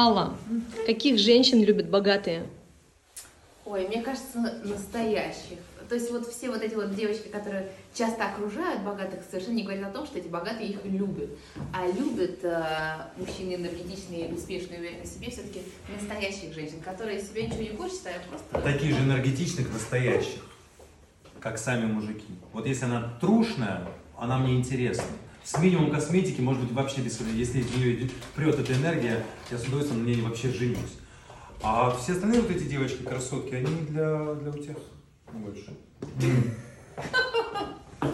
Алла, каких женщин любят богатые? Ой, мне кажется, настоящих. То есть вот все вот эти вот девочки, которые часто окружают богатых, совершенно не говорят о том, что эти богатые их любят. А любят э, мужчины энергетичные, успешные, уверенные в себе, все-таки настоящих женщин, которые себе ничего не хочет, а просто... Таких же энергетичных, настоящих, как сами мужики. Вот если она трушная, она мне интересна. С минимум косметики, может быть, вообще без Если из нее прет эта энергия, я с удовольствием на ней вообще женюсь. А все остальные вот эти девочки, красотки, они для, для утех больше.